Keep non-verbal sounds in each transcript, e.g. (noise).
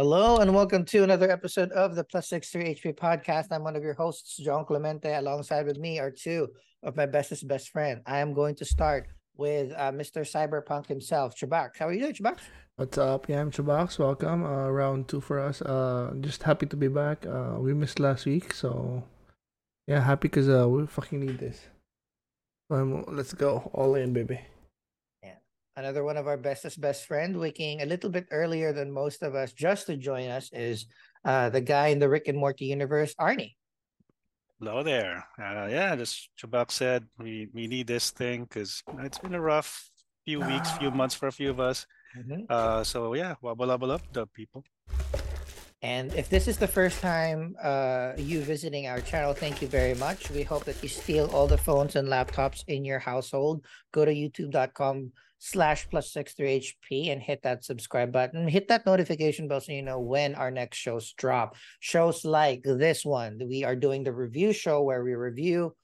Hello and welcome to another episode of the Plus Six Three HP podcast. I'm one of your hosts, Jong Clemente. Alongside with me are two of my bestest best friend. I am going to start with uh, Mr. Cyberpunk himself, Chabak. How are you doing, Chabak? What's up? Yeah, I'm Chubax. Welcome. Uh, round two for us. Uh, just happy to be back. Uh, we missed last week, so yeah, happy because uh, we fucking need this. Um, let's go all in, baby. Another one of our bestest best friend, waking a little bit earlier than most of us just to join us, is uh, the guy in the Rick and Morty universe, Arnie. Hello there. Uh, yeah, as Chabak said, we, we need this thing because it's been a rough few weeks, few months for a few of us. Mhm. Uh, so yeah, wobble wobble up, the people. And if this is the first time uh, you visiting our channel, thank you very much. We hope that you steal all the phones and laptops in your household. Go to youtube.com slash plus six three HP and hit that subscribe button. Hit that notification bell so you know when our next shows drop. Shows like this one. We are doing the review show where we review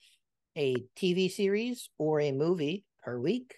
a TV series or a movie per week.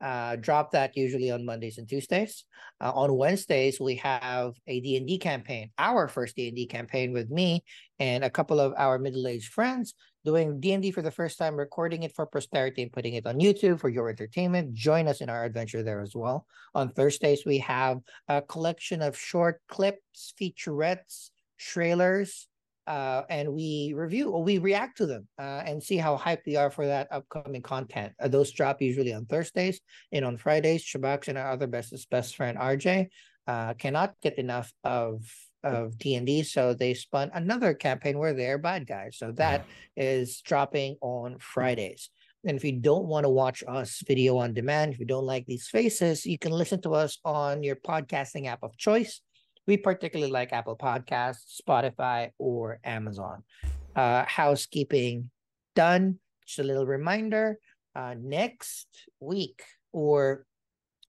Uh, drop that usually on Mondays and Tuesdays. Uh, on Wednesdays, we have a D&D campaign, our first D&D campaign with me and a couple of our middle-aged friends doing D&D for the first time, recording it for posterity and putting it on YouTube for your entertainment. Join us in our adventure there as well. On Thursdays, we have a collection of short clips, featurettes, trailers, uh, and we review or we react to them uh, and see how hyped we are for that upcoming content. Uh, those drop usually on Thursdays and on Fridays. Chubax and our other bestest best friend RJ uh, cannot get enough of of D and D, so they spun another campaign where they're bad guys. So that is dropping on Fridays. And if you don't want to watch us video on demand, if you don't like these faces, you can listen to us on your podcasting app of choice. We particularly like Apple Podcasts, Spotify, or Amazon. Uh, housekeeping done. Just a little reminder uh, next week or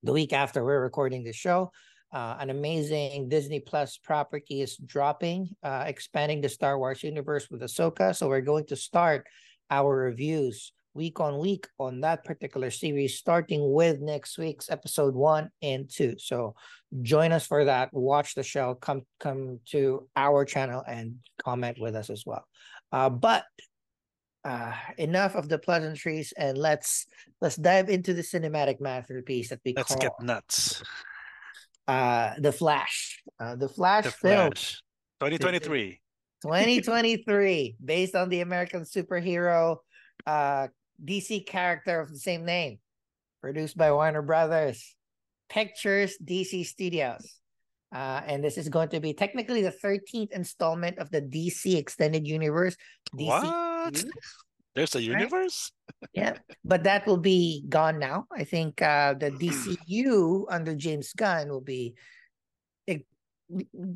the week after we're recording the show, uh, an amazing Disney Plus property is dropping, uh, expanding the Star Wars universe with Ahsoka. So we're going to start our reviews week on week on that particular series, starting with next week's episode one and two. So join us for that. Watch the show. Come come to our channel and comment with us as well. Uh, but uh, enough of the pleasantries and let's let's dive into the cinematic masterpiece that we Let's call get nuts. Uh the Flash. Uh, the Flash The film Flash. 2023. 2023 based on the American superhero uh DC character of the same name produced by Warner Brothers Pictures DC Studios. Uh, and this is going to be technically the 13th installment of the DC Extended Universe. DC What? There's a universe? yeah, but that will be gone now. I think uh, the DCU under James Gunn will be,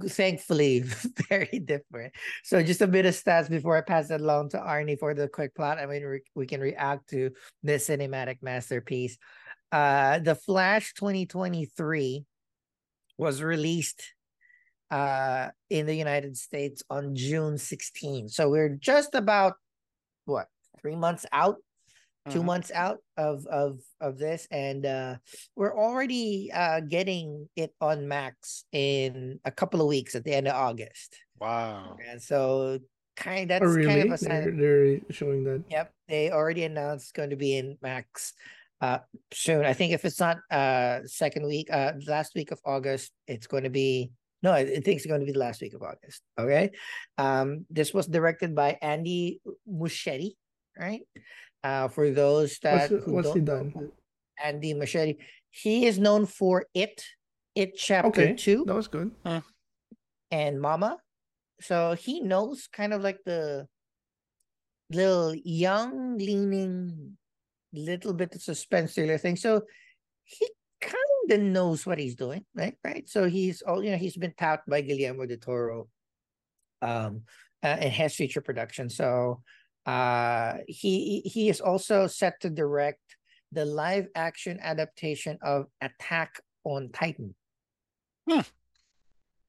thankfully, (laughs) very different. So, just a bit of stats before I pass it along to Arnie for the quick plot. I mean, re- we can react to this cinematic masterpiece. Uh, the Flash 2023 was released uh, in the United States on June 16. So, we're just about what three months out two Mhm. months out of of of this and uh we're already uh getting it on max in a couple of weeks at the end of august Wow. and so kind that's oh, really? kind of a they're, sign they're showing that. yep they already announced it's going to be in max uh soon i think if it's not uh second week uh last week of august it's going to be no i I think it's going to be the last week of august okay um this was directed by andy muschietti right uh for those that What's, who what's he don't know done? Andy Muschietti. He is known for It, It Chapter Okay, 2 that was good. and Mama. So he knows kind of like the little young leaning little bit of suspense thriller thing. So he kind of knows what he's doing, right? Right. So he's all you know, he's been tapped by Guillermo del Toro um uh, and has feature production. So uh he he is also set to direct the live action adaptation of Attack on Titan.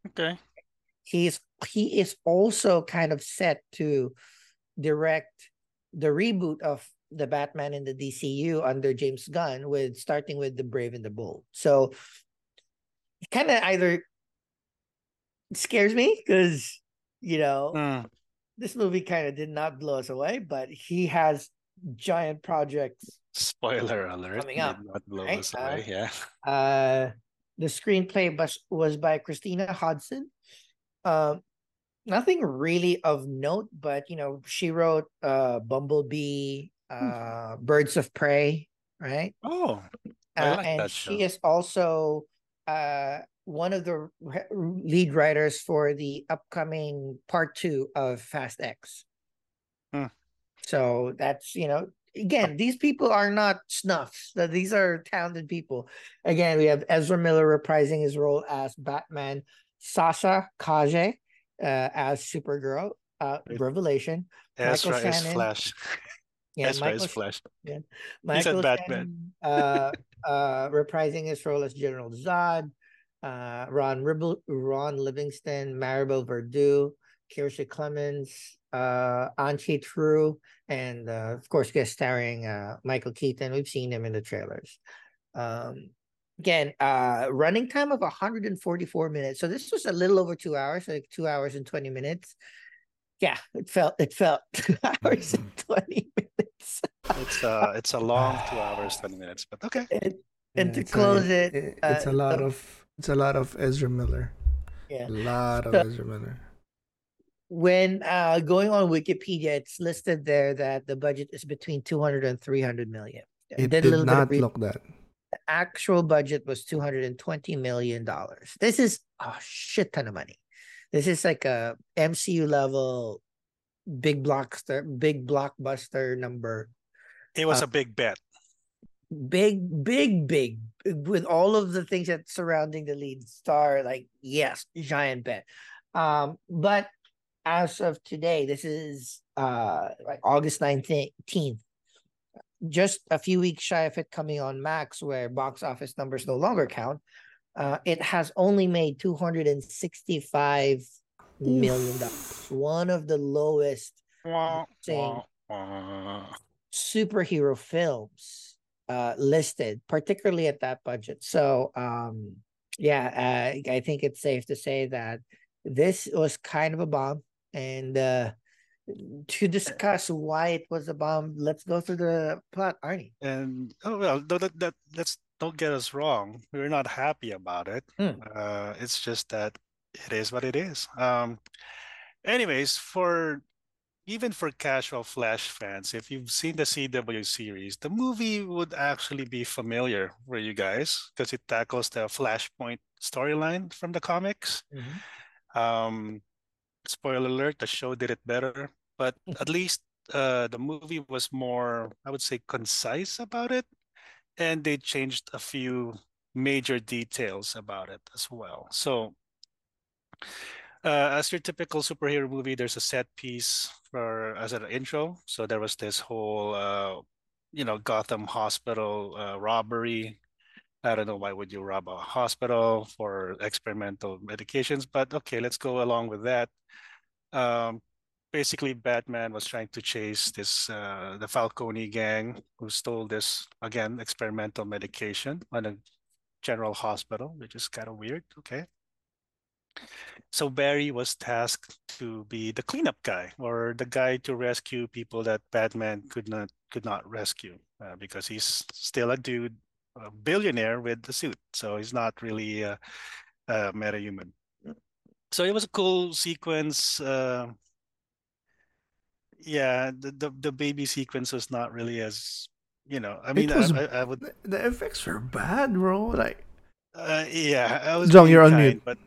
Okay. He's he is also kind of set to direct the reboot of the Batman in the DCU under James Gunn with starting with the Brave and the Bold. So kind of either scares me because you know Mm, this movie kind of did not blow us away, but he has giant projects. spoiler alert. Coming did up, not blow right? us Uh, away. Yeah. (laughs) Uh, the screenplay was was by Christina Hodson. Um, nothing really of note, but you know she wrote uh Bumblebee, uh Birds of Prey, right? Oh, I Uh, like and she is also uh one of the lead writers for the upcoming part two of Fast X. Hmm. So that's you know again these people are not snuffs. That these are talented people. Again, we have Ezra Miller reprising his role as Batman, Sasha Calle uh, as Supergirl, uh. Revelation. Michael Ezra is Shannon. Flash. (laughs) Yeah, Ezra Michael is Flash. Michael Batman. Shannon, uh, uh, reprising his role as General Zod, uh, Ron Ribble, Ron Livingston, Maribel Verdú, Kiersey Clemons, uh, Antje Traue, and uh, of course, guest starring uh, Michael Keaton. We've seen him in the trailers. Um, again, uh, running time of 144 minutes. So this was a little over two hours, like two hours and 20 minutes. Yeah, it felt it felt (laughs) two hours and 20 minutes. It's uh it's a long two hours, 20 minutes, but okay. And, and to it's a- close it, it's uh, a lot the- of it's a lot of Ezra Miller. Yeah. A lot of So- Ezra Miller. when uh going on Wikipedia, it's listed there that the budget is between 200 and 300 million. It did a did little bit of not re- look that. the actual budget was 220 million dollars. This is a shit ton of money. This is like a MCU level big blockbuster, big blockbuster number. It was Uh, a big bet. Big, big, big with all of the things that surrounding the lead star, like yes, giant bet. Um, but as of today, this is uh like August 19th. Just a few weeks shy of it coming on Max, where box office numbers no longer count. Uh, it has only made 265 million dollars. One of the lowest superhero films uh listed particularly at that budget so um yeah uh, i think it's safe to say that this was kind of a bomb and uh to discuss why it was a bomb let's go through the plot arnie And oh well, no, that, that let's don't get us wrong. We're not happy about it. Hmm. Uh, it's just that it is what it is. Um, anyways, for even for casual Flash fans, if you've seen the CW series, the movie would actually be familiar for you guys because it tackles the Flashpoint storyline from the comics. Um, spoiler alert: the show did it better, but (laughs) at least uh, the movie was more, I would say, concise about it, and they changed a few major details about it as well. So, uh, as your typical superhero movie, there's a set piece for as an intro. So there was this whole, uh, you know, Gotham Hospital uh, robbery. I don't know why would you rob a hospital for experimental medications, but okay, let's go along with that. Um, basically, Batman was trying to chase this uh, the Falcone gang who stole this again experimental medication on a general hospital, which is kind of weird. Okay. So Barry was tasked to be the cleanup guy or the guy to rescue people that Batman could not could not rescue uh, because he's still a dude, a billionaire with the suit. So he's not really a, a meta-human. So it was a cool sequence. Uh, yeah, the, the the baby sequence was not really as you know. I mean, was- I, I would. The, effects were bad, bro. Like Uh, yeah, I was. Being you're on mute. But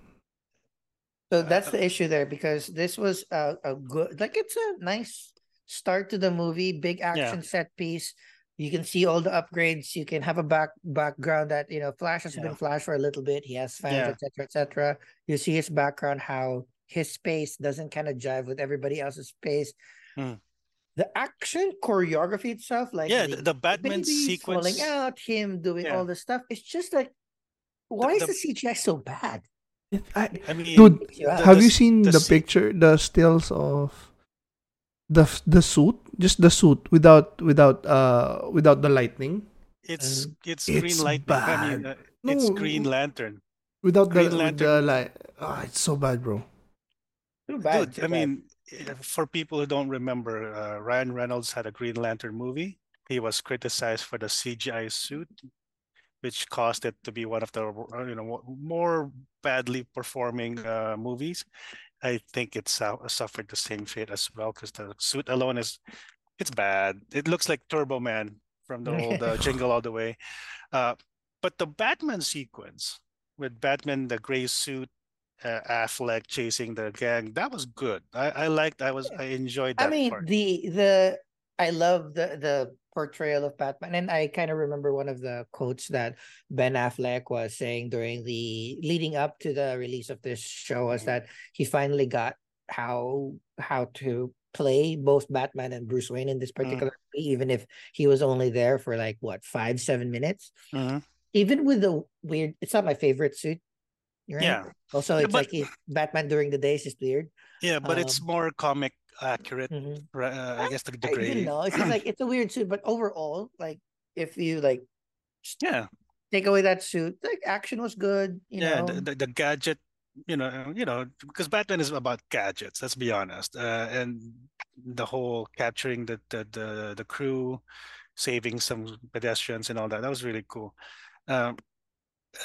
So that's the issue there because this was a, a good, like it's a nice start to the movie, big action set piece. You can see all the upgrades. You can have a back background that you know Flash has Yeah. been Flash for a little bit. He has fans, Yeah. etc., etc. You see his background, how his space doesn't kind of jive with everybody else's space. Mm. The action choreography itself, like yeah, the, the, the Batman babies falling out, him doing Yeah. all this stuff. It's just like, why is the- the CGI so bad? It, I, I mean, dude, Freaks you the- have you seen the the, picture, the stills of the the suit, just the suit without without uh without the lightning? it's it's it's Green Lightning. I mean, bad. uh, it's No, Green Lantern. Without the, Green with Lantern- the like, ah, it's so bad, bro. Too bad. Dude, too I bad. mean, for people who don't remember, uh, Ryan Reynolds had a Green Lantern movie. He was criticized for the CGI suit, which caused it to be one of the uh, you know more badly performing uh, movies. I think it su- suffered the same fate as well because the suit alone is it's bad. It looks like Turbo Man from the old uh, (laughs) Jingle All the Way. Uh, but the Batman sequence with Batman, the gray suit, uh, Affleck chasing the gang, that was good. I, I liked. I was. I enjoyed that I mean, part. the the I love the the portrayal of Batman, and I kind of remember one of the quotes that Ben Affleck was saying during the leading up to the release of this show was Mhm. that he finally got how how to play both Batman and Bruce Wayne in this Mm. particular movie, even if he was only there for like what five seven minutes. Mhm. Even with the weird, it's not my favorite suit. Right? Yeah, Also, Yeah, it's but- like Batman during the days is weird. yeah, but it's Um, more comic accurate. Mhm. right, Uh, I guess the, the I know. It's like it's a weird suit, but overall, like if you like Yeah, take away that suit, like action was good. You yeah, know, the, the, the gadget. You know, you know, because Batman is about gadgets. Let's be honest. Uh, and the whole capturing the the the, the crew, saving some pedestrians and all that. That was really cool. Um,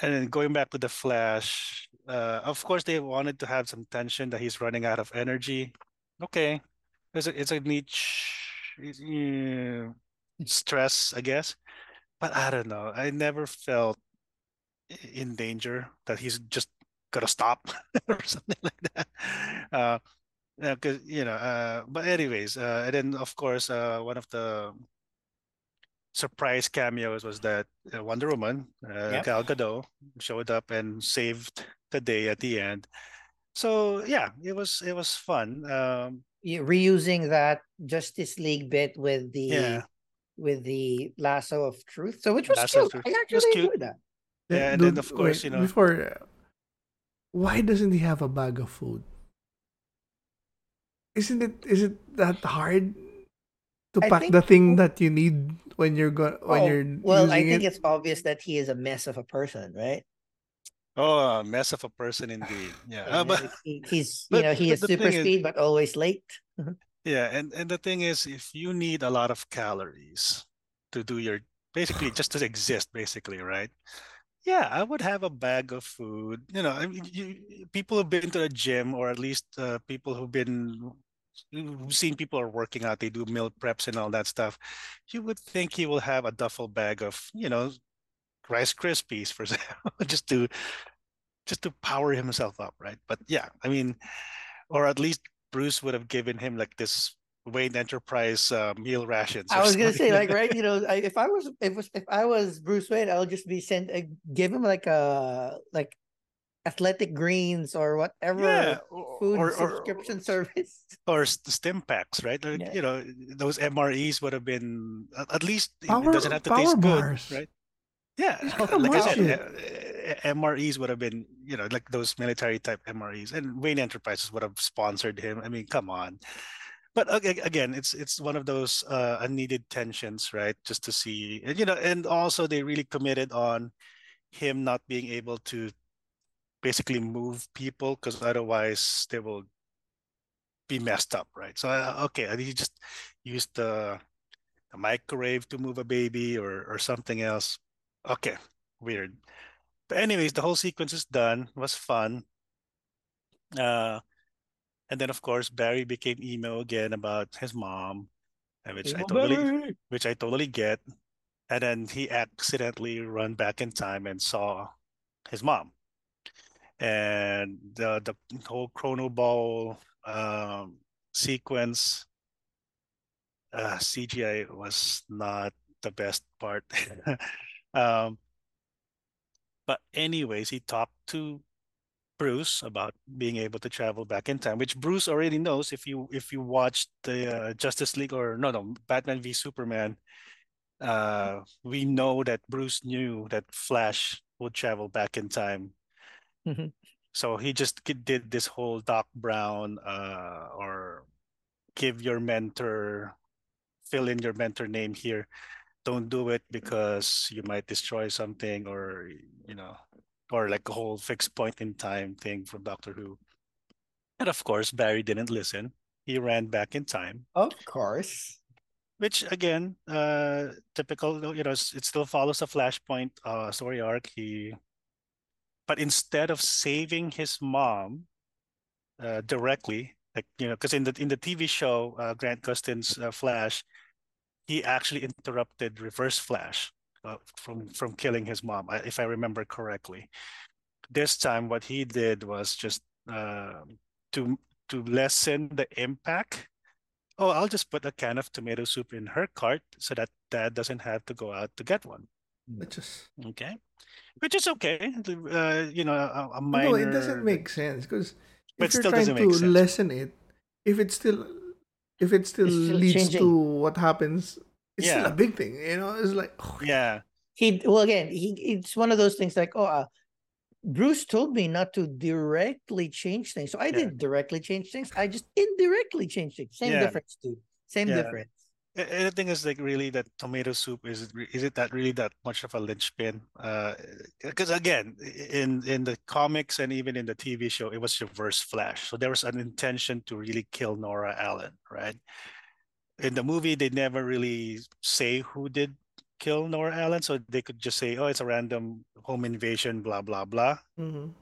and then going back to the Flash, uh, of course they wanted to have some tension that he's running out of energy. Okay, it's a it's a niche uh, stress, I guess. But I don't know. I never felt in danger that he's just gonna stop (laughs) or something like that. Uh, because you know. Uh, but anyways, uh, and then of course, uh, one of the surprise cameos was that uh, Wonder Woman, uh, Yep. Gal Gadot, showed up and saved the day at the end. So yeah, it was it was fun. Um, you reusing that Justice League bit with the Yeah. with the lasso of truth. So which was Lasso cute. I It was actually cute. enjoyed that. Yeah, and then, of course, wait, you know- Before, uh, why doesn't he have a bag of food? Isn't it? Is it that hard to I pack think- the thing that you need when you're going when Oh, you're well, I think it? it's obvious that he is a mess of a person, right? Oh, a mess of a person indeed. Yeah, uh, but he- he's but- you know he but is super thing is- speed but always late. Yeah, and and the thing is, if you need a lot of calories to do your basically just to exist, basically, right? Yeah, I would have a bag of food. You know, I mean, you, people who've been to the gym, or at least uh, people who've been who've seen people are working out, they do meal preps and all that stuff. You would think he will have a duffel bag of, you know, Rice Krispies for example, (laughs) just to just to power himself up, right? But yeah, I mean, or at least Bruce would have given him like this Wayne Enterprise uh, meal rations. I or was gonna say like right, (laughs) you know, I, if I was if was if I was Bruce Wayne, I'll just be sent uh, give him like a like athletic greens or whatever yeah, or, food or, or, subscription service. (laughs) or stim packs, right? Like, Yeah. You know, those MREs would have been at least it- Power- it doesn't have to taste bars. good, right? Yeah, (laughs) He's got like I said, shit. uh, uh, MREs would have been, you know, like those military type MREs, and Wayne Enterprises would have sponsored him. I mean, come on. But again, it's it's one of those uh, unneeded tensions, right? Just to see, and you know, and also they really committed on him not being able to basically move people because otherwise they will be messed up, right? So uh, okay, and he just used the, the microwave to move a baby or or something else. Okay, weird. But anyways, the whole sequence is done. It was fun. Uh, and then of course Barry became emo again about his mom, and which I totally Barry! which I totally get. And then he accidentally run back in time and saw his mom. And the the whole chrono bowl um, sequence uh, CGI was not the best part. (laughs) um, but anyways, he talked to Bruce about being able to travel back in time, which Bruce already knows if you if you watched the uh, Justice League or no no Batman v Superman. Uh, we know that Bruce knew that Flash would travel back in time. Mhm. So he just did this whole Doc Brown uh, or give your mentor, fill in your mentor name here. Don't do it because you might destroy something or, you know, or like a whole fixed point in time thing from Doctor Who. And of course, Barry didn't listen. He ran back in time, Of course. which again, uh, typical. You know, it still follows a Flashpoint uh, story arc. He, but instead of saving his mom uh, directly, like you know, because in the in the TV show, uh, Grant Gustin's uh, Flash, he actually interrupted Reverse Flash uh, from from killing his mom, if I remember correctly. This time, what he did was just uh, to to lessen the impact. Oh, I'll just put a can of tomato soup in her cart so that dad doesn't have to go out to get one. It just Okay, which is okay. Uh, you know, a, a minor. no, it doesn't make sense because But if you're still trying to lessen it, if it's still, if it still, still leads changing. to what happens, it's still a big thing. You know, it's like oh, (sighs) Yeah, He well again, he it's one of those things like, oh uh, Bruce told me not to directly change things. So I Yeah. didn't directly change things. I just indirectly changed things. Same Yeah. difference, dude. Same Yeah. difference. And the thing is, like, really, that tomato soup is it re- is it that really that much of a linchpin? Because again, in in the comics and even in the TV show, it was Reverse Flash, so there was an intention to really kill Nora Allen, right? In the movie, they never really say who did kill Nora Allen, so they could just say, "Oh, it's a random home invasion," blah blah blah. mhm.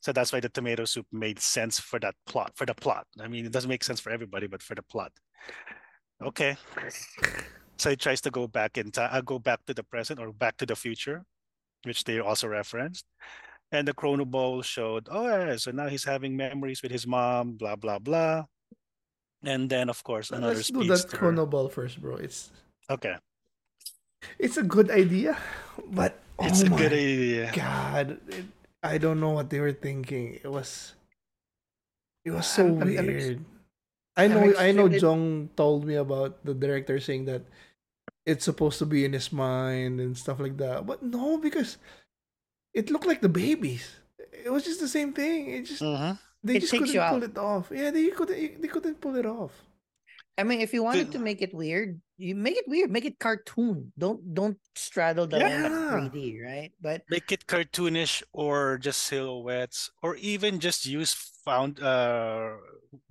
So that's why the tomato soup made sense for that plot, for the plot. I mean, it doesn't make sense for everybody, but for the plot. Okay. So he tries to go back in time, uh, go back to the present or back to the future, which they also referenced. And the Chrono Bowl showed, oh, yeah, so now he's having memories with his mom, blah, blah, blah. And then, of course, another Let's do that chrono bowl first, bro. It's Okay. it's a good idea, but It's oh a my good idea. god, it, I don't know what they were thinking. It was it was so I'm- I'm- I'm weird. I know I know Jong told me about the director saying that it's supposed to be in his mind and stuff like that. But no, because it looked like the babies. It was just the same thing. It just Mhm. they It just couldn't pull it off. Yeah, they couldn't they couldn't pull it off. I mean, if you wanted to make it weird, you make it weird. Make it cartoon. Don't don't straddle the line of 3D, right? But Make it cartoonish or just silhouettes or even just use found uh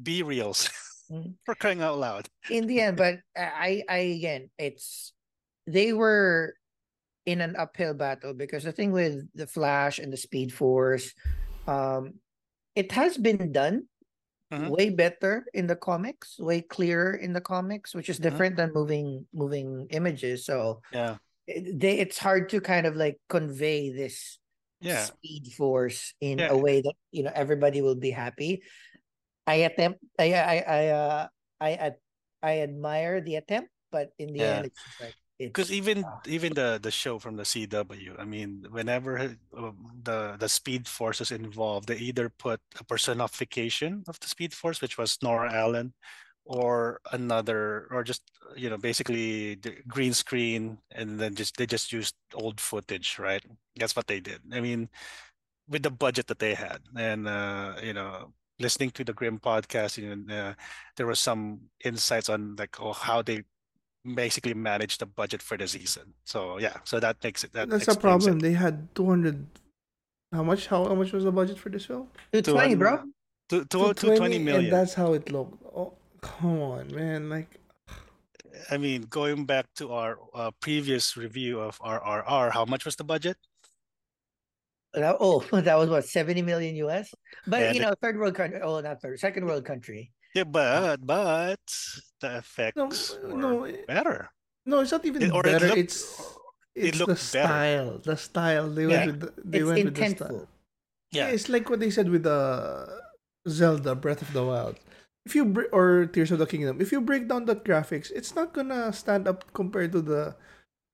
B reels. (laughs) for crying out loud. in the end, but I I again, it's they were in an uphill battle because the thing with the Flash and the Speed Force, um, it has been done Mhm. way better in the comics, way clearer in the comics, which is Mhm. different than moving moving images. So Yeah. it, they it's hard to kind of like convey this Yeah. speed force in Yeah. a way that you know everybody will be happy. I attempt I I I uh I I admire the attempt, but in the Yeah. end it's like because even ah. even the the show from the CW, I mean, whenever uh, the the Speed Force is involved, they either put a personification of the Speed Force, which was Nora Allen, or another, or just you know, basically the green screen, and then just they just used old footage, right? That's what they did. I mean, with the budget that they had, and uh, you know, listening to the Grim podcast, and uh, there was some insights on like oh how they basically manage the budget for the season. So yeah, so that makes it that That's a problem. It. They had two hundred. How much? How, how much was the budget for this film? 220, bro. Two, two, 220 million. and that's how it looked. Oh, come on, man! Like I mean, going back to our uh, previous review of RRR, how much was the budget? That, oh, (laughs) that was what 70 million US. But And you know, third world country. Oh, not third, second world country. Yeah, uh, but but the effects no, were no, better. no, it's not even It- or it better. looked- it's it it's looked the better. style. The style. They Yeah. went with. The, they it's went with the style. Yeah, Yeah, it's like what they said with the Zelda Breath of the Wild. If you br- or Tears of the Kingdom, if you break down the graphics, it's not gonna stand up compared to the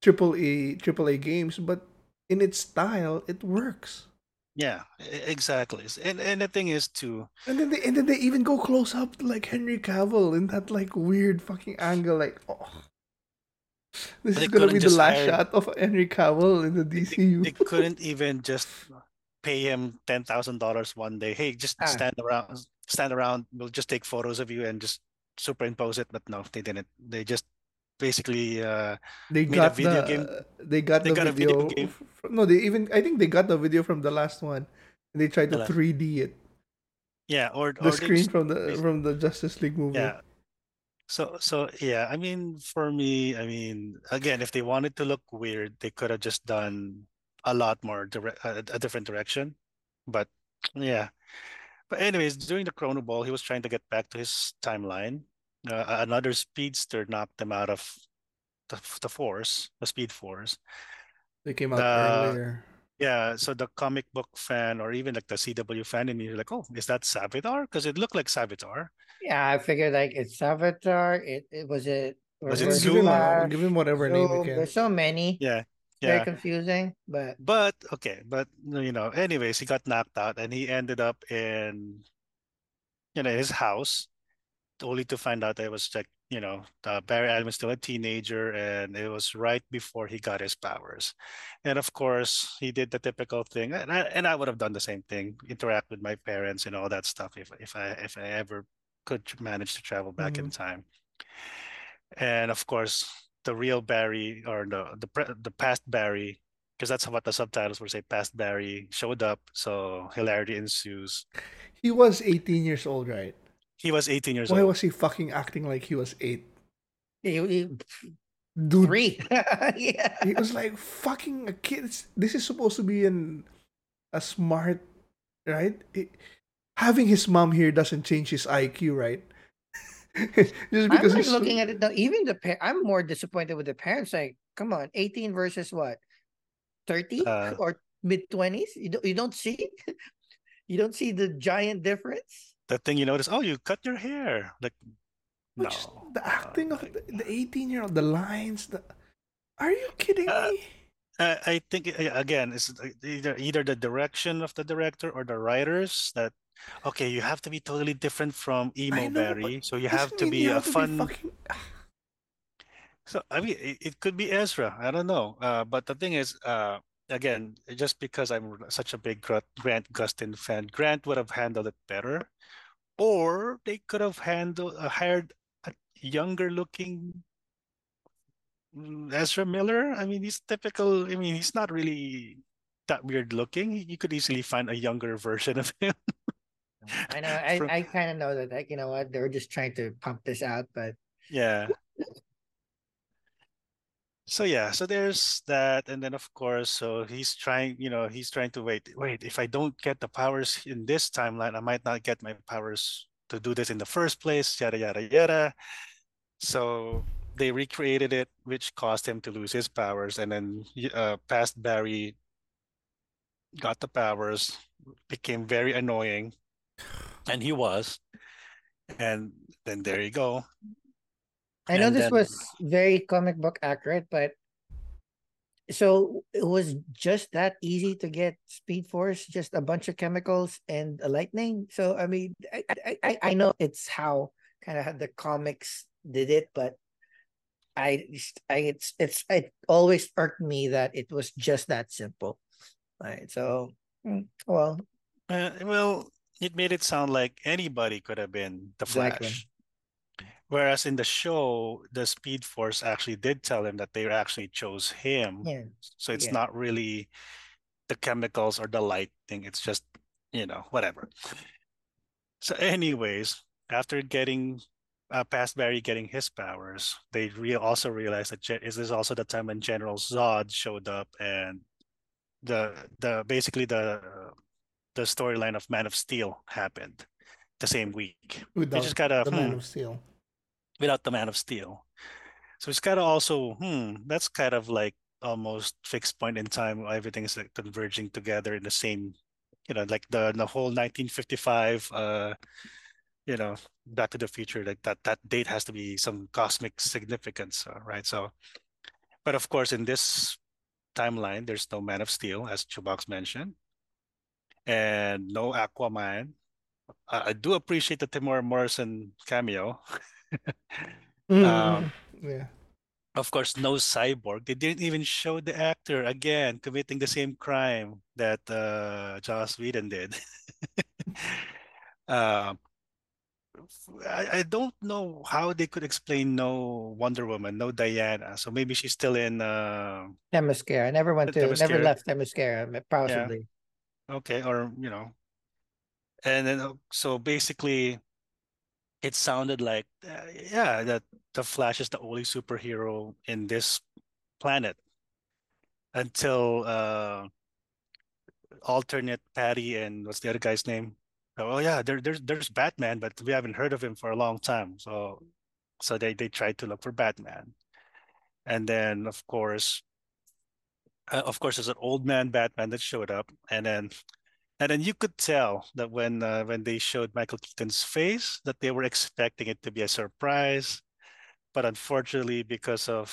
triple A triple A games, but in its style, it works. yeah, exactly. And and the thing is too, And then they and then they even go close up like Henry Cavill in that like weird fucking angle, like oh. This is gonna be the last hire- shot of Henry Cavill in the they, DCU. they (laughs) couldn't even just pay him ten thousand dollars one day. Hey, just Ah. stand around, stand around. We'll just take photos of you and just superimpose it. But no, they didn't. They just basically uh, They made a got video the game. they got They the got a video video. game. f- no, they even I think they got the video from the last one. And they tried to last- 3D it. Yeah, or The or screen just from the from the Justice League movie. yeah. So so yeah, I mean for me, I mean again, if they wanted to look weird, they could have just done a lot more direct a, a different direction. But yeah. But anyways, during the Chrono Bowl, he was trying to get back to his timeline. Uh, another speedster knocked him out of the, the force, the speed force. They came out The- earlier. Yeah, so the comic book fan or even like the CW fan and you're like, oh, is that Savitar? Because it looked like Savitar. Yeah, I figured like it's Avatar. It, it was it. Was it or give him Flash, give him whatever name you Zoom, can. There's so many. Yeah, yeah. Very confusing, but But okay, but you know, anyways, he got knocked out and he ended up in you know his house, only to find out that it was like you know uh, Barry Allen was still a teenager and it was right before he got his powers, and of course he did the typical thing, and I, and I would have done the same thing, interact with my parents and all that stuff if if I if I ever could manage to travel back in time, and of course the real Barry or the the pre- the past Barry because that's what the subtitles were say past Barry showed up so hilarity ensues. He was 18 years old, right? He was 18 years Why old Why was he fucking acting like he was eight? he, he, Dude, three. (laughs) yeah. he was like fucking a kid. This is supposed to be an a smart, right? It- having his mom here doesn't change his IQ, right? (laughs) Just I'm because like he's so- looking at it though. Even the pa- I'm more disappointed with the parents. Like, come on, 18 versus what? 30 Uh, or mid 20s? You don't you don't see (laughs) you don't see the giant difference? The thing you notice oh you cut your hair like no the acting of uh, the 18 year old, the lines, the are you kidding Uh, me? I, I think uh, again it's either either the direction of the director or the writers that okay you have to be totally different from emo know, Barry so you have to be a fun fucking- So I mean, it, it could be Ezra. I don't know. Uh, but the thing is, uh, again, just because I'm such a big Grant, Gustin fan, Grant would have handled it better, or they could have handled uh, hired a younger looking mm, Ezra Miller. I mean, he's typical. I mean, he's not really that weird looking. You could easily find a younger version of him. I know I, (laughs) From- I kind of know that like you know what they were just trying to pump this out, but Yeah. So yeah, so there's that, and then of course, so he's trying, you know, he's trying to wait. Wait, if I don't get the powers in this timeline, I might not get my powers to do this in the first place. Yada yada yada. So they recreated it, which caused him to lose his powers, and then uh, past Barry got the powers, became very annoying, and he was, and then there you go. I know And this then- was very comic book accurate, but so it was just that easy to get Speed Force, just a bunch of chemicals and a lightning. So I mean, I I, I- know it's how kind of the comics did it, but I I it's it's it always irked me that it was just that simple. Right. So mm, well, Uh, well, it made it sound like anybody could have been the Exactly. Whereas in the show, the Speed Force actually did tell him that they actually chose him. yeah. So it's yeah. not really the chemicals or the lighting. It's just, you know, whatever. So, anyways, after getting uh, past Barry getting his powers, they re- also realized that Ge- is this also the time when General Zod showed up and the the basically the the storyline of Man of Steel happened the same week. without just gotta, the Man hmm. of Steel. Without the Man of Steel. So it's kind of also, hmm, that's kind of like almost fixed point in time. Everything is like converging together in the same, you know, like the the whole 1955, uh, you know, Back to the Future. Like that that date has to be some cosmic significance, uh, right? So, but of course, in this timeline, there's no Man of Steel, as Chubax mentioned, and no Aquaman. I, I do appreciate the Temuera Morrison cameo. (laughs) Um, yeah. Of course, no cyborg. They didn't even show the actor again committing the same crime that uh, Joss Whedon did. (laughs) Um, I, I don't know how they could explain no Wonder Woman, no Diana. So maybe she's still in. Uh, Themyscira. I never went to, never left Themyscira, possibly. okay, or you know, and then uh, so basically, it sounded like uh, yeah that the Flash is the only superhero in this planet until uh, alternate Patty and what's the other guy's name? Oh yeah, there, there's there's Batman, but we haven't heard of him for a long time. So so they they tried to look for Batman, and then of course, uh, of course, there's an old man Batman that showed up, and then and then you could tell that when uh, when they showed Michael Keaton's face that they were expecting it to be a surprise, but unfortunately, because of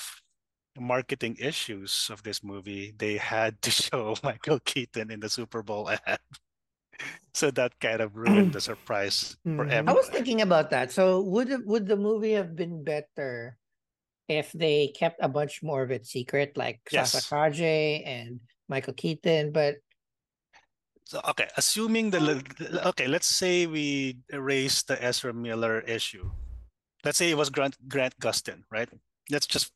marketing issues of this movie, they had to (laughs) show Michael Keaton in the Super Bowl ad. (laughs) so that kind of ruined the surprise (clears throat) for Mhm. I everyone. was thinking about that. So would would the movie have been better if they kept a bunch more of it secret, like Yes. Sasha Calle and Michael Keaton? But So okay, assuming the okay, let's say we erase the Ezra Miller issue. Let's say it was Grant Grant Gustin, right? Let's just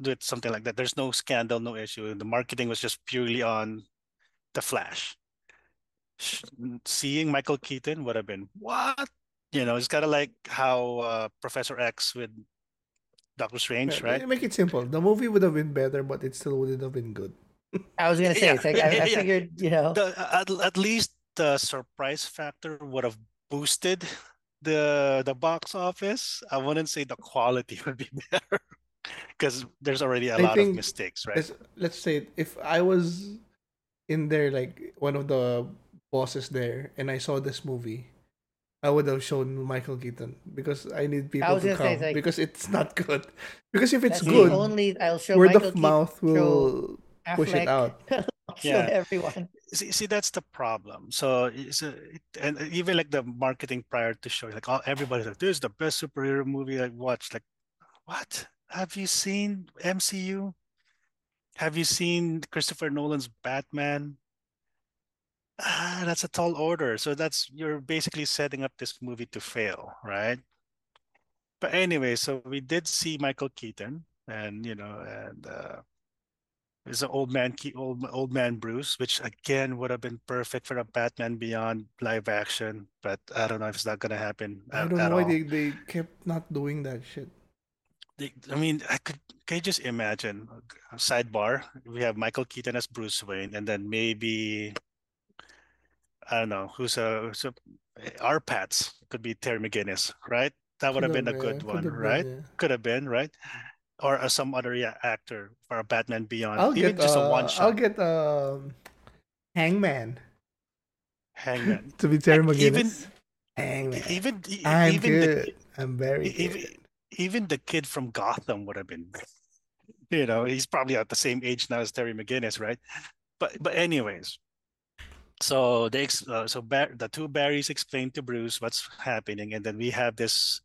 do it something like that. There's no scandal, no issue. The marketing was just purely on the Flash. Seeing Michael Keaton would have been what? You know, it's kind of like how uh, Professor X with Doctor Strange, right? Make it simple. The movie would have been better, but it still wouldn't have been good. I was gonna (laughs) say, Yeah, it's like I, I yeah. figured, you know, the at, at least the surprise factor would have boosted the the box office. I wouldn't say the quality would be (laughs) better because there's already a I lot of mistakes, right? Let's let's say if I was in there like one of the bosses there and I saw this movie, I would have shown Michael Keaton because I need people was to gonna say, come like- because it's not good. (laughs) Because if it's good, only I'll show word Michael of mouth Keaton, show will push it out. (laughs) I'll Yeah. everyone. See, see, that's the problem. So, it's a, and even like the marketing prior to show, like oh, everybody's like, "This is the best superhero movie I watched." Like, what? Have you seen MCU? Have you seen Christopher Nolan's Batman? Ah, that's a tall order. So that's you're basically setting up this movie to fail, right? But anyway, so we did see Michael Keaton, and you know, and uh, there's an old man, old old man Bruce, which again would have been perfect for a Batman Beyond live action. But I don't know if it's not gonna happen. I at- don't know why all. they, they kept not doing that shit. They- I mean, I could can you just imagine? Sidebar: We have Michael Keaton as Bruce Wayne, and then maybe I don't know who's a, who's a eh, our Pats could be Terry McGinnis, right? That would have been a good yeah, one, been, right? yeah. Could have been, right? Or uh, some other yeah, actor for a Batman Beyond, I'll even get just a uh, one I'll shot. get um Hangman Hangman. (laughs) to be Terry Like, even- McGinnis. Hangman. even I'm even good. the I'm very even, good. even the kid from Gotham would have been (laughs) you know he's probably at the same age now as Terry McGinnis right but but anyways so they uh, so Bar- the two Barrys explain to Bruce what's happening and then we have this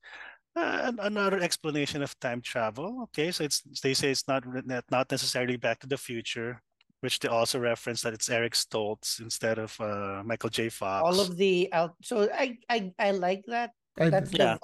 uh, another explanation of time travel okay so it's they say it's not not not necessarily back to the future which they also reference that it's Eric Stoltz instead of uh, Michael J. Fox All of the out. So I I I like that. I That's d- the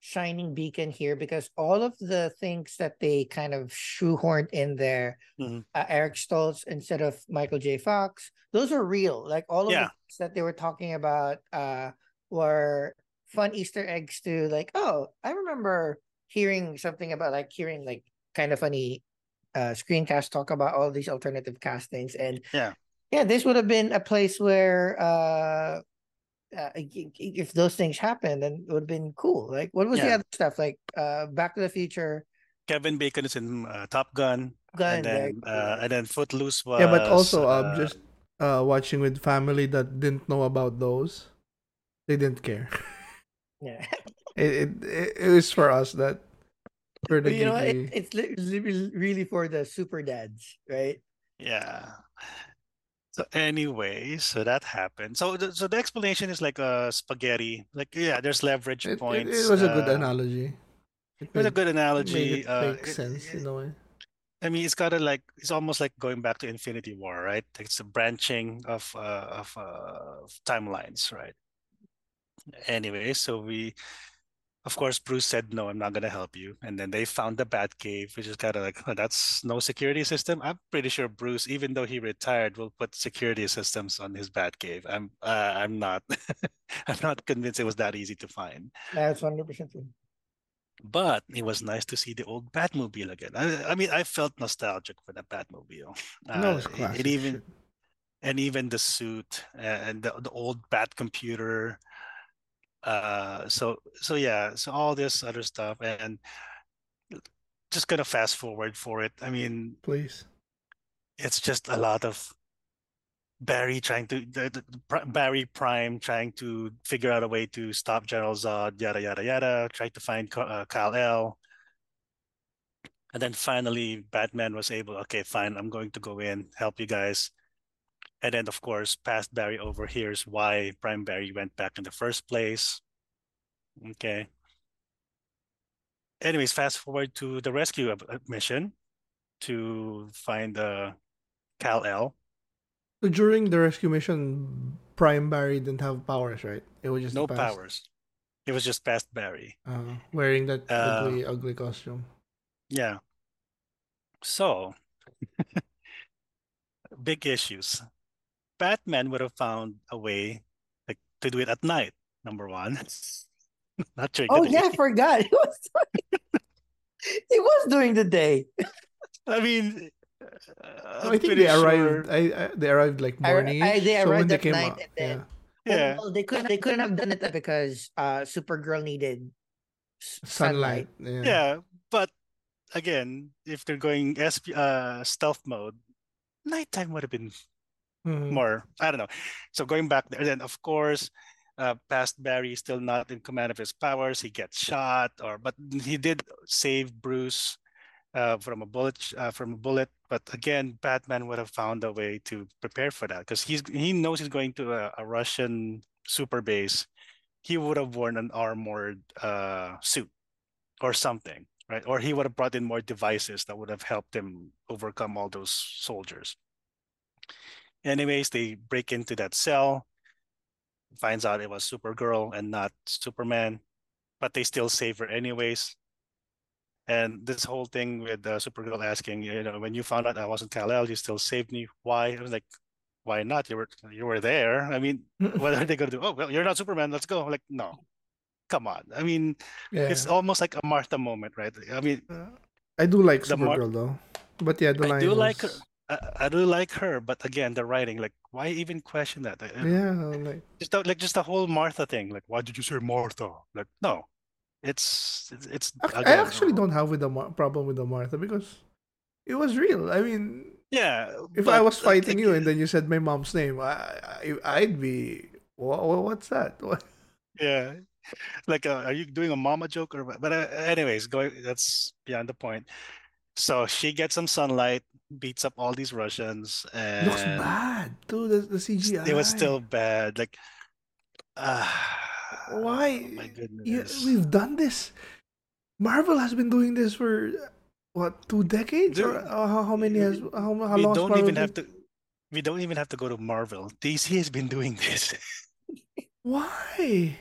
shining beacon here because all of the things that they kind of shoehorned in there, Mhm. uh, Eric Stoltz instead of Michael J. Fox, those are real. Like all of Yeah. the things that they were talking about uh, were fun Easter eggs to like, oh, I remember hearing something about like hearing like kind of funny uh, screencast talk about all these alternative castings and Yeah. yeah, this would have been a place where uh uh, i- i- if those things happened, then it would have been cool. Like, what was the other stuff? Like, uh, Back to the Future, Kevin Bacon is in uh, Top Gun Gun, and then uh, and then Footloose was yeah, but also um uh, just uh watching with family that didn't know about those, they didn't care. (laughs) yeah. (laughs) It it, it, it was for us that for the you know, it, it's li- li- really for the super dads, right? yeah. So anyway, so that happened. So the, so the explanation is like a spaghetti. Like yeah, there's leverage it, it, points. it was a good uh, analogy. It It was a good analogy. it uh, make it- sense it- in a way. I mean, it's kind of like it's almost like going back to Infinity War, right? It's a branching of uh, of, uh, of timelines, right? Anyway, so we, of course, Bruce said, no, I'm not going to help you. And then they found the bat cave, which is kind of like, oh, that's no security system. I'm pretty sure Bruce, even though he retired, will put security systems on his Batcave. I'm, uh, I'm not, (laughs) I'm not convinced it was that easy to find. That's 100% true. But it was nice to see the old Batmobile again. I, I mean, I felt nostalgic for the Batmobile. Uh, no, it's classic. it even, and even the suit uh, and the, the old bat computer uh so so yeah so all this other stuff and just gonna fast forward for it i mean Please. it's just a lot of barry trying to the, the, barry prime trying to figure out a way to stop general zod yada yada yada try to find uh, kal-el and then finally batman was able okay fine i'm going to go in help you guys and then, of course, past Barry over here is why Prime Barry went back in the first place. Okay. Anyways, fast forward to the rescue uh, mission to find uh, Kal-El. So during the rescue mission, Prime Barry didn't have powers, right? It was just No past, powers. It was just past Barry. Uh, wearing that Uh, ugly, ugly costume. Yeah. So, (laughs) big issues. Batman would have found a way like to do it at night. Number one, (laughs) not during Oh the yeah, I forgot. (laughs) It was (laughs) it was during the day. I mean, uh, No, I'm think pretty they arrived. I, I they arrived like morning. I- they so when arrived they at came night out, and then- yeah, Yeah, Well, they couldn't they couldn't have done it because uh Supergirl needed sunlight. sunlight. Yeah. yeah, but again, if they're going SP, uh, stealth mode, nighttime would have been Mhm. more. I don't know. So going back there, then of course, uh, past Barry still not in command of his powers. He gets shot, or but he did save Bruce uh, from a bullet uh, from a bullet. But again, Batman would have found a way to prepare for that because he's he knows he's going to a, a Russian super base. He would have worn an armored uh, suit or something, right? Or he would have brought in more devices that would have helped him overcome all those soldiers. Anyways, they break into that cell, finds out it was Supergirl and not Superman, but they still save her anyways. And this whole thing with uh, Supergirl asking, you know, when you found out I wasn't Kal-El, you still saved me. Why? I was like, why not? You were you were there. I mean, (laughs) what are they gonna do? Oh well, you're not Superman. Let's go. Like, no, come on. I mean, yeah. it's almost like a Martha moment, right? I mean, I do like the mar- Supergirl though, but yeah, the I line do like her. I, I do like her, but again, the writing, like, why even question that? I- I- Yeah, like just the, like just the whole Martha thing. Like, why did you say Martha? Like, no, it's it's, it's I again, actually don't have with the Mar- problem with the Martha because it was real. I mean, Yeah, if I was fighting you and then you said my mom's name, I, I I'd be what, what's that? (laughs) What? yeah, like, uh, are you doing a mama joke or? But uh, anyways, going that's beyond the point. So she gets some sunlight, beats up all these Russians, and Looks bad, dude. The, the CGI. it was still bad. Like, ah, Why? oh my Yeah, goodness. we've done this. Marvel has been doing this for what two decades or Dude, uh, how, how many has how, how we long? has don't even been- have to. We don't even have to go to Marvel. DC has been doing this. (laughs) Why?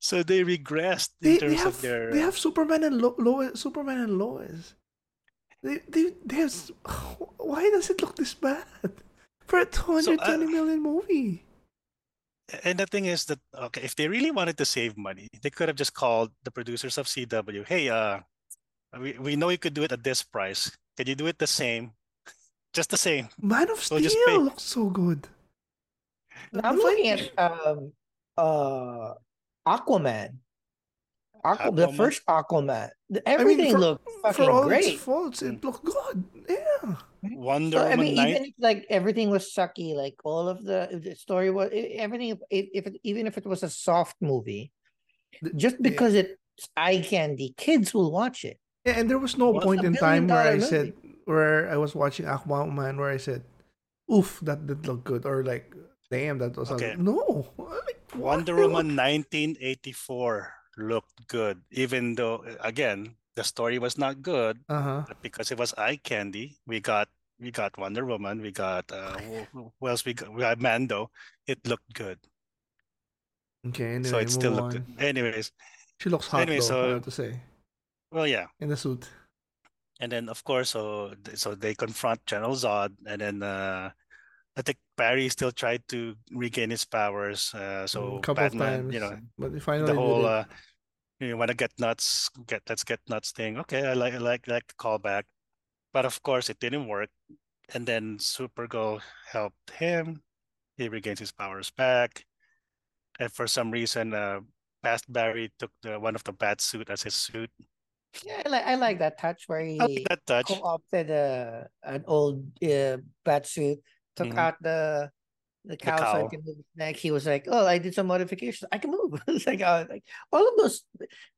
So they regressed in They, they have of their. they have Superman and Lo- Lois. Superman and Lois. They they they have. (sighs) Why does it look this bad for a two hundred twenty uh, million movie? And the thing is that okay, if they really wanted to save money, they could have just called the producers of CW. Hey, uh, we, we know you could do it at this price. Can you do it the same? (laughs) Just the same. Man of So Steel just looks so good. I'm looking at um uh Aquaman. Aqua, the first Aquaman. The- I mean, Everything for- looked for fucking all great. its faults, it looked good. Yeah. Wonder So, I mean, night. even if like everything was sucky, like all of the, the story was everything. If, if it, even if it was a soft movie, The- just yeah. because it's eye candy, kids will watch it. Yeah, and there was no Well, point in time where I billion-dollar said where I was watching Aquaman where I said, "Oof, that did look good," or like, "Damn, that was Okay. ugly." no." (laughs) Like, Wonder? Woman 1984 looked good, even though again the story was not good. Uh huh. But because it was eye candy, we got we got Wonder Woman, we got uh who, who else we got we got Mando. It looked good. Okay, anyway, so it still looked on. good. Anyways, She looks hot Anyway, though, so- I have to say. well, yeah. In the suit. And then of course, so so they confront General Zod, and then uh, I think Barry still tried to regain his powers. Uh, Mm, so couple of Batman, times. you know, but finally the whole uh, you want to get nuts, get let's get nuts thing. Okay, I like I like like the callback, but of course it didn't work. And then Supergirl helped him. He regains his powers back, and for some reason, uh, past Barry took the one of the bat suit as his suit. Yeah, I like I like that touch where I like he that touch. co-opted uh, an old uh, bat suit, took Mhm. out the the cow so cow. he can move his neck. He was like, "Oh, I did some modifications. I can move." (laughs) it's like, oh, like all of those.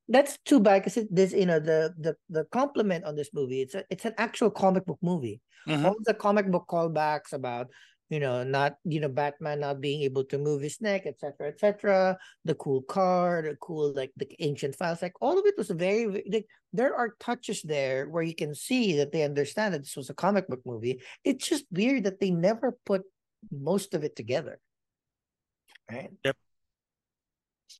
That's too bad because this, you know, the the the compliment on this movie. It's a it's an actual comic book movie. Mhm. All the comic book callbacks about you know not you know Batman not being able to move his neck, etc., etc. The cool car, the cool like the ancient files, like all of it was very like there are touches there where you can see that they understand that this was a comic book movie. It's just weird that they never put most of it together. Right? Yep.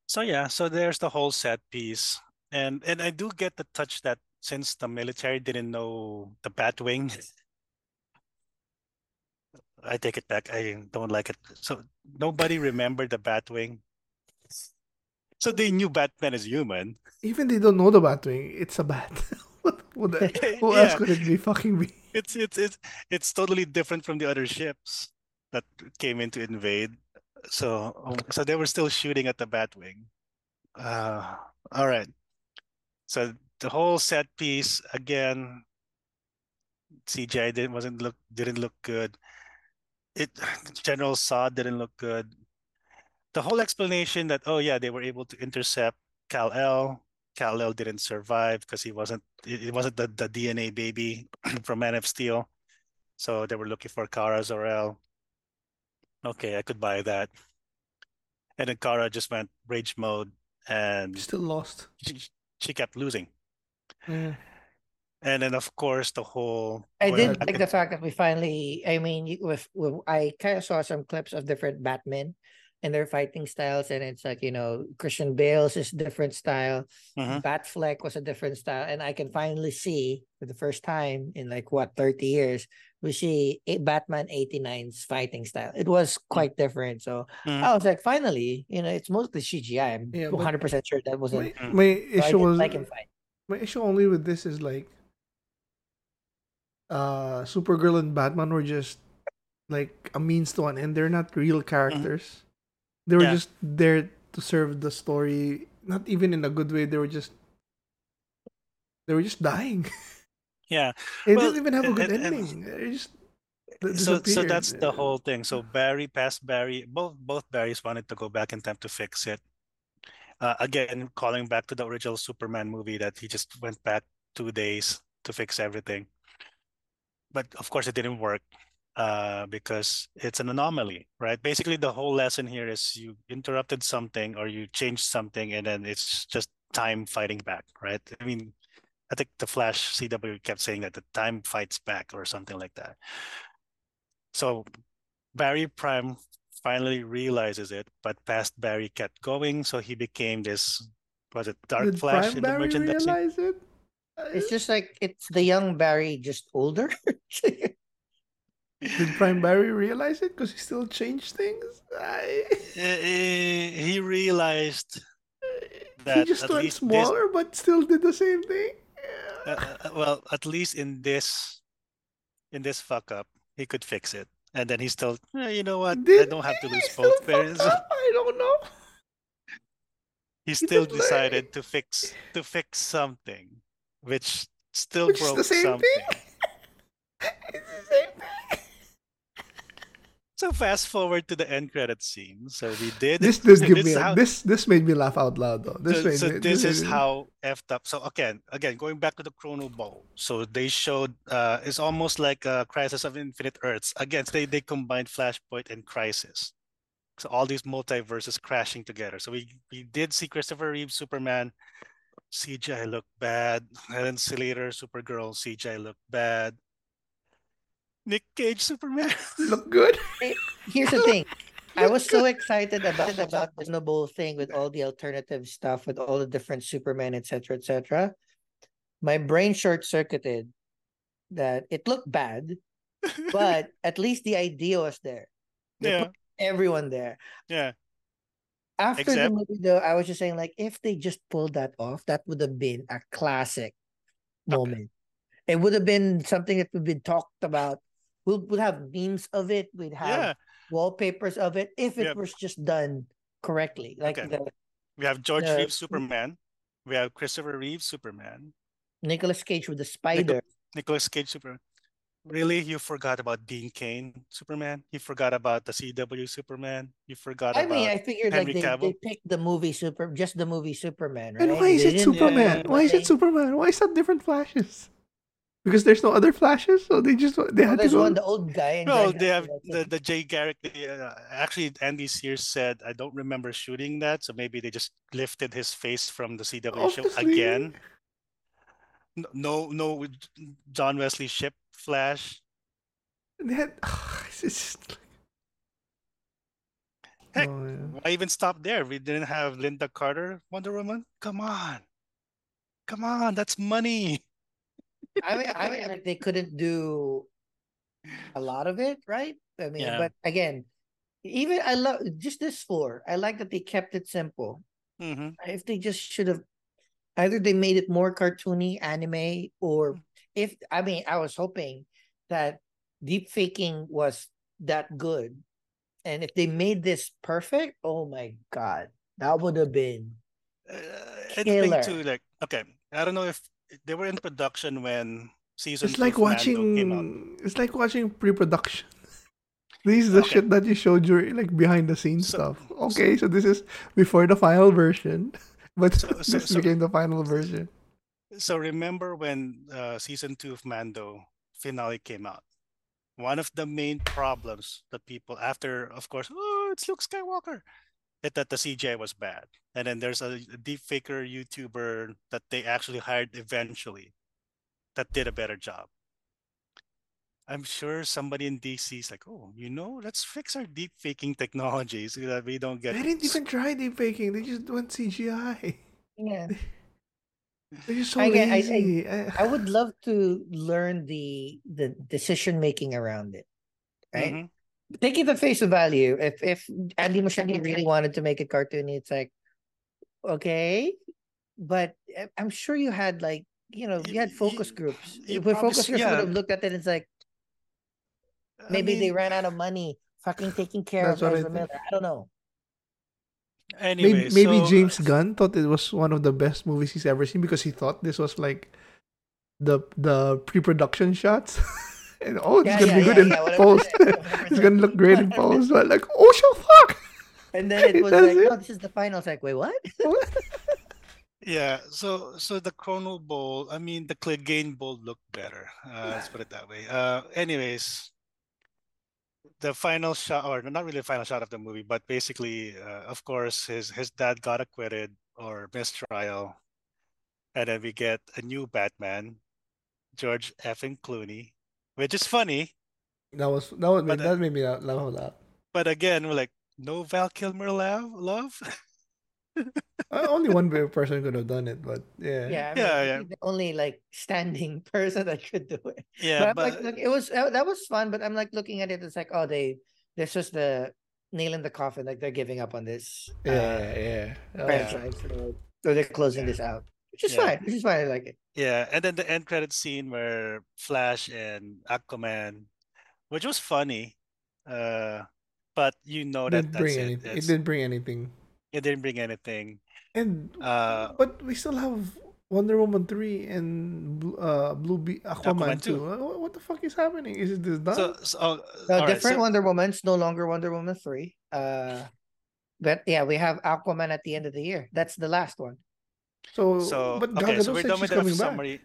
So yeah, so there's the whole set piece, and and I do get the touch that since the military didn't know the Batwing, (laughs) I take it back. I don't like it. So nobody remembered the Batwing. So they knew Batman is human. Even they don't know the Batwing, it's a bat. (laughs) what that, (laughs) who else could it be fucking be? It's it's it's it's totally different from the other ships that came in to invade. So um, so they were still shooting at the Batwing. Uh, all right. So the whole set piece again, CGI didn't wasn't look didn't look good. It (sighs) General Zod didn't look good. The whole explanation that oh yeah they were able to intercept Kal-El. Cal El didn't survive because he wasn't it it wasn't the, the DNA baby (clears throat) from Man of Steel. So they were looking for Kara Zor-El. Okay, I could buy that. And then Kara just went rage mode and Still lost. she, she kept losing. Yeah. And then of course the whole I did like the fact that we finally. I mean, with, with I kind of saw some clips of different Batmen and their fighting styles, and it's like you know Christian Bale's is different style, Mhm. Batfleck was a different style, and I can finally see for the first time in like what thirty years we see a Batman 89's fighting style. It was quite different. So Mhm. I was like, finally, you know, it's mostly CGI. I'm Yeah, 100 percent sure that wasn't. My, Mm. my so I issue didn't was like him fight. my issue only with this is like uh Supergirl and Batman were just like a means to an end. They're not real characters. They were Yeah. just there to serve the story, not even in a good way. They were just they were just dying. (laughs) Yeah. it Well, didn't even have a good and- and- ending. They just So so that's the whole thing. So Barry past Barry, both both Barrys wanted to go back in time to fix it. Uh, again, calling back to the original Superman movie that he just went back two days to fix everything. But of course, it didn't work uh, because it's an anomaly, right? Basically, the whole lesson here is you interrupted something or you changed something, and then it's just time fighting back, right? I mean, I think the Flash CW kept saying that the time fights back or something like that. So Barry Prime finally realizes it, but past Barry kept going, so he became this was it Dark Did Flash Prime in the Barry merchandising? realize it? It's just like it's the young Barry, just older. (laughs) Did Prime Barry realize it? Because he still changed things. I... He realized that he just at went least this- smaller, but still did the same thing. uh, uh, well, at least in this in this fuck up, he could fix it. And then he still, "Eh, you know what? I don't have to lose both parents. I don't know. He He still did decided like- to fix to fix something, which still Which broke the same something. thing. (laughs) it's the same thing. So fast forward to the end credit scene. So we did This (laughs) this give this me how- this this made me laugh out loud though. This so, made so me, this is me- how effed up. So again, again, going back to the Chrono Bowl. So they showed uh it's almost like a Crisis of Infinite Earths. Again, they they combined Flashpoint and Crisis. So all these multiverses crashing together. So we we did see Christopher Reeve Superman. CGI looked bad. Helen Slater Supergirl CGI looked bad. Nick Cage Superman. (laughs) look good. Here's the (laughs) thing. I was so excited about about the Noble thing with all the alternative stuff, with all the different Superman, etc., etc. My brain short circuited that it looked bad, (laughs) but at least the idea was there. They yeah, put everyone there. yeah. After the movie, though, I was just saying, like, if they just pulled that off, that would have been a classic Okay. moment. It would have been something that would been talked about. We'll, we'll have memes of it. We'd have Yeah. wallpapers of it if it was just done correctly. Like Okay. the We have George the- Reeves Superman. We have Christopher Reeves Superman. Nicolas Cage with the spider. Nicolas Cage Superman. Really, you forgot about Dean Cain Superman? You forgot about the CW Superman? You forgot about I about mean, I figured Henry like they, they picked the movie super, just the movie Superman, right? And why is They it Superman? Yeah. Why is it Superman? Why is that different flashes? Because there's no other flashes, so they just they Well, had to go. one, the old guy. No, Jay they have the, the Jay Garrick. Uh, actually, Teddy Sears said, I don't remember shooting that. So maybe they just lifted his face from the CW off show again. No, no, John Wesley Shipp Flash. They had. it's just. Heck, Oh, yeah. Why even stop there? We didn't have Lynda Carter Wonder Woman. Come on, come on, that's money. (laughs) I mean, I mean, like, they couldn't do a lot of it, right? I mean, Yeah. but again, even I love just this four. I like that they kept it simple. hmm If they just should have either they made it more cartoony, anime, or if I mean, I was hoping that deep faking was that good. And if they made this perfect, oh my god, that would have been Uh, and Killer. too, like, okay, I don't know if they were in production when season. It's like of came out. watching. It's like watching pre-production. (laughs) This is the Okay. shit that you showed during like behind the scenes So- stuff. Okay, so this is before the final version, (laughs) but So- so- this so- became the final version. So remember when uh, season two of Mando finale came out? One of the main problems that people, after of course, oh, it's Luke Skywalker, that, that the CGI was bad, and then there's a deep faker YouTuber that they actually hired eventually, that did a better job. I'm sure somebody in DC is like, oh, you know, let's fix our deep faking technology so that we don't get. They didn't even try deep faking. They just went CGI. yeah. (laughs) They're so I get- I- I- I- (laughs) I would love to learn the the decision making around it. Right? Mhm. Take it at face value. If if Andy Muschietti really wanted to make a cartoon, it's like okay, but I- I'm sure you had like you know you had focus groups. you If focus groups would have looked at it, it's like I maybe they ran out of money fucking taking care of Ezra. Miller. I don't know. Anyway, maybe maybe so, uh, James Gunn thought it was one of the best movies he's ever seen because he thought this was like the the pre-production shots. (laughs) and oh, it's Yeah, gonna yeah, be good yeah, in yeah, whatever- post. (laughs) whatever (laughs) it's gonna look great in post. But like, oh shit, fuck! And then it was like, it. no, this is the final. It's like, wait, what? Yeah, so so the Chrono Bowl, I mean the Clegane Bowl looked better. Uh, let's put it that way. Uh, anyways, the final shot, or not really the final shot of the movie, but basically, uh, of course, his his dad got acquitted or mistrial, and then we get a new Batman, George Effing Clooney, which is funny, That was that was But, that uh, made me laugh laugh a lot. but again, we're like, no Val Kilmer love, love. (laughs) (laughs) Uh, only one person could have done it, but yeah. Yeah, I mean, Yeah, yeah. the only like standing (laughs) person that could do it. yeah, but, I'm like, look, it was uh, that was fun. But I'm like looking at it, it's like, oh, they this was the nail in the coffin. Like they're giving up on this uh, Yeah, yeah. Oh, yeah. so, so they're closing Yeah. this out, which is Yeah. fine. Which is fine. I like it. Yeah, and then the end credit scene where Flash and Aquaman, which was funny, uh, but you know that didn't that's bring it. anything. It didn't bring anything. It didn't bring anything. And Uh, but we still have Wonder Woman three and Bl- uh Blue Be- Aquaman, Aquaman two. 2. Uh, What, what the fuck is happening? Is it this done? So, so So all right, different so- Wonder Woman's no longer Wonder Woman three. Uh, but yeah, we have Aquaman at the end of the year. That's the last one. so, So but Gal okay, so we're said done she's with the coming back. summary.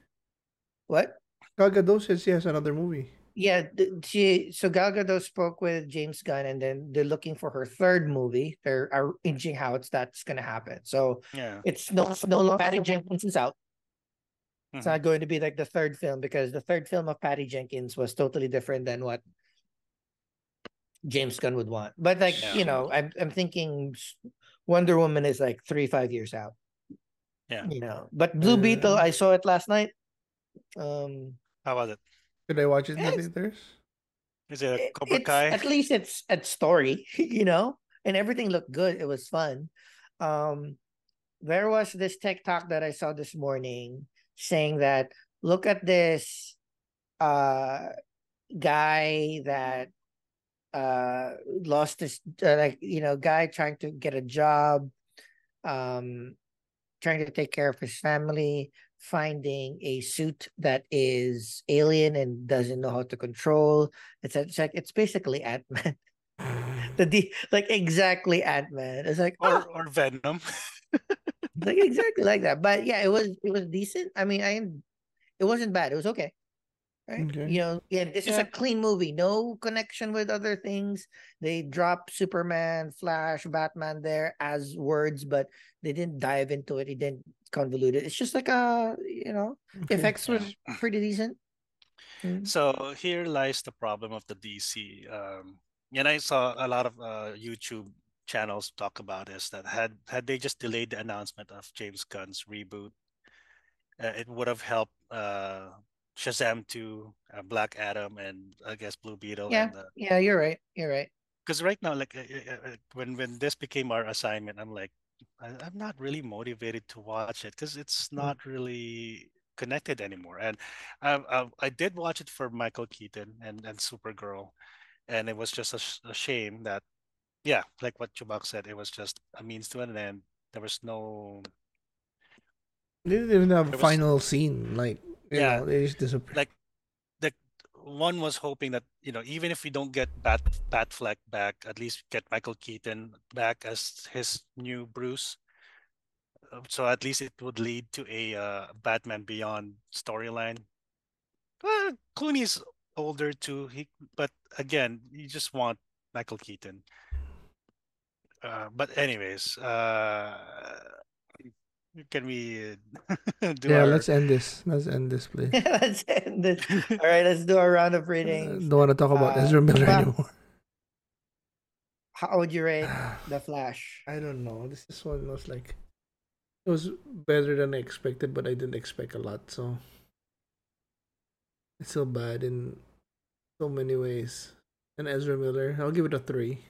What? Gal Gadot says she has another movie. Yeah, she so Gal Gadot spoke with James Gunn, and then they're looking for her third movie. They're inching how it's that's gonna happen. So Yeah, it's no no longer Patty Jenkins is out. It's Mhm. not going to be like the third film because the third film of Patty Jenkins was totally different than what James Gunn would want. But like Yeah. you know, I'm I'm thinking Wonder Woman is like three five years out. Yeah. You know, but Blue Beetle, Uh, I saw it last night. Um, How was it? Did I watch it in the theaters? Is it a Cobra it's, Kai? at least it's a story, (laughs) you know, and everything looked good. It was fun. Um, there was this TikTok that I saw this morning saying that look at this uh guy that uh lost his uh, like you know guy trying to get a job um trying to take care of his family finding a suit that is alien and doesn't know how to control it's, it's like it's basically ant-man. (laughs) The (sighs) D, like exactly ant-man. It's like or oh, or Venom? (laughs) like exactly like that. But yeah it was it was decent. I mean i it wasn't bad. It was okay right? Okay. you know yeah this is a clean movie. No connection with other things. They drop superman flash batman there as words but they didn't dive into it. It didn't convolute it it's just like a you know Okay. effects was (clears throat) pretty decent Mm. So here lies the problem of the DC. Um, and I saw a lot of uh, YouTube channels talk about this. That had had they just delayed the announcement of James Gunn's reboot, uh, it would have helped uh, Shazam 2, uh, Black Adam, and I guess Blue Beetle. yeah And, yeah you're right you're right because right now like uh, uh, uh, when when this became our assignment i'm like I, i'm not really motivated to watch it because it's mm. not really connected anymore and I, I i did watch it for michael keaton and and supergirl and it was just a, sh- a shame that yeah like what chubak said it was just a means to an end there was no They didn't even have a There was- final scene. Like, you Yeah. know, they just disappeared. like one was hoping that you know even if we don't get Bat Bat Fleck back, at least get Michael Keaton back as his new Bruce. Uh, So at least it would lead to a uh, Batman Beyond storyline. Well, Clooney's older too. He, but again, you just want Michael Keaton. Uh, but anyways, uh, can we uh, (laughs) do yeah, our let's end this. Let's end this, (laughs) please. let's end it all right let's do a round of Uh, don't want to talk about Uh, Ezra Miller well- anymore. (laughs) how would you rate (sighs) the flash I don't know. This this one was like it was better than I expected, but I didn't expect a lot, so it's so bad in so many ways. And Ezra Miller, I'll give it a three.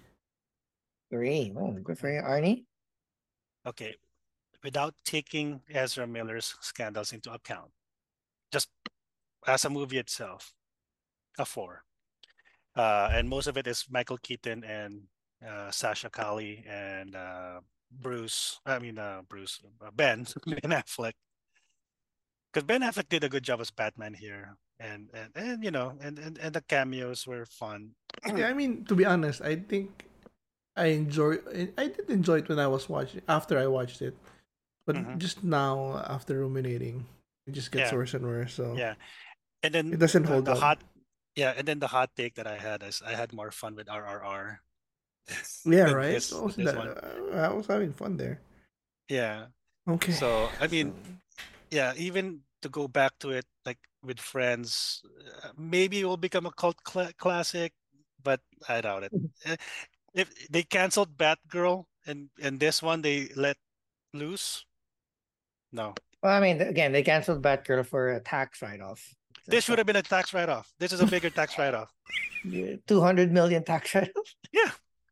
three oh good for you arnie Okay, without taking Ezra Miller's scandals into account, just as a movie itself, a four. Uh, and most of it is Michael Keaton and uh, Sasha Calle and uh, Bruce. I mean, uh, Bruce uh, Ben (laughs) Ben Affleck. Because Ben Affleck did a good job as Batman here, and and, and you know, and, and and the cameos were fun. yeah, I mean, to be honest, I think I enjoy. I did enjoy it when I was watching after I watched it, but Mhm. just now after ruminating, it just gets Yeah. worse and worse. So Yeah, and then It doesn't hold the up. hot. Yeah, and then the hot take that I had is I had more fun with RRR. (laughs) yeah, right. this- was that? I was having fun there. Yeah. Okay. So I mean, so- yeah, even to go back to it like with friends, uh, maybe it will become a cult cla classic, but I doubt it. Eh, If they canceled Batgirl and and this one they let loose, no, well i mean again they canceled batgirl for a tax write-off this should have been a tax write-off. This is a bigger tax (laughs) write-off. 200 million tax write-off Yeah,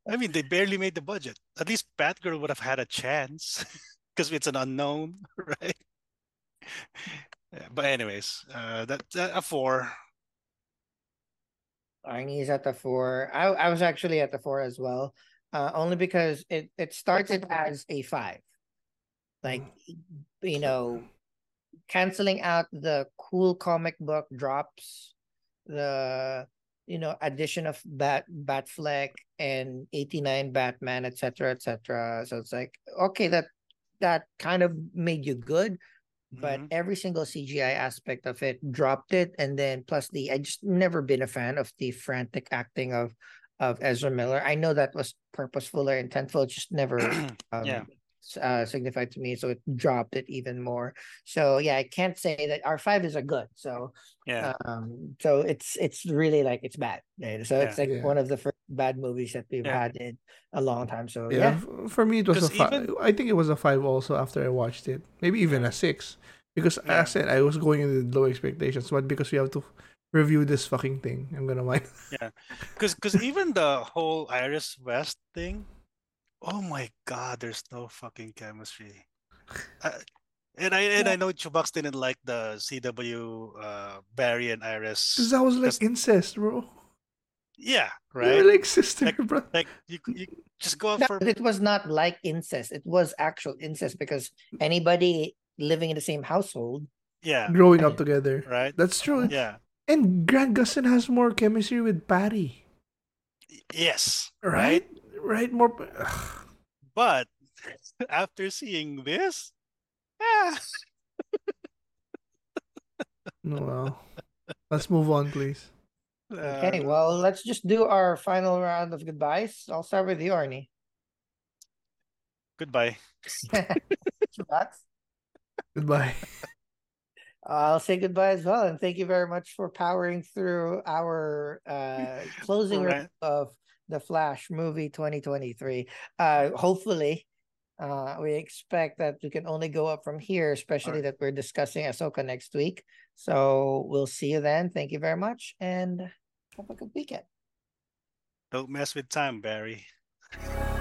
I mean they barely made the budget. At least Batgirl would have had a chance (laughs) because it's an unknown, (laughs) right? Yeah, but anyways, uh, that, that a four. Arnie is at the four. I I was actually at the four as well. Uh, only because it it started as a five. Like you know, canceling out the cool comic book drops, the you know addition of Bat Batfleck and eighty nine Batman, etc. etc. So it's like okay, that that kind of made you good, but Mhm. every single CGI aspect of it dropped it, and then plus the I just never been a fan of the frantic acting of of Ezra Miller. I know that was purposeful or intentful, it just never (clears throat) um, Yeah. S- uh, signified to me, so it dropped it even more. So yeah, I can't say that R five is a good. So yeah. um, so it's it's really like it's bad. Right? So it's like Yeah. one of the first bad movies that we've Yeah. had in a long time. So Yeah, yeah, for me it was a five. even- I think it was a five also after I watched it. Maybe even a six. Because Yeah. I said I was going in with low expectations, but because we have to review this fucking thing, I'm gonna mind. Yeah, because because even the whole Iris West thing, oh my god, there's no fucking chemistry. (laughs) Uh, and I and I know Chubax didn't like the CW uh, Barry and Iris. Because that was like incest, bro. Yeah, They right. were like sister, Like- bro. Like you you just go No, for it was not like incest. It was actual incest because anybody living in the same household. yeah, Growing up together. right. That's true. Yeah. And Grant Gustin has more chemistry with Patty. Yes. Right? Right? More. Ugh. But (laughs) after seeing this, yeah, (laughs) No, well. Let's move on, please. Okay, uh, well, let's just do our final round of goodbyes. I'll start with you, Arnie. goodbye. (laughs) Goodbye. I'll say goodbye as well, and thank you very much for powering through our uh closing Right. of the Flash movie 2023. Uh, hopefully, uh, we expect that we can only go up from here, especially that we're discussing Ahsoka next week. So we'll see you then. Thank you very much, and have a good weekend. Don't mess with time, Barry. (laughs)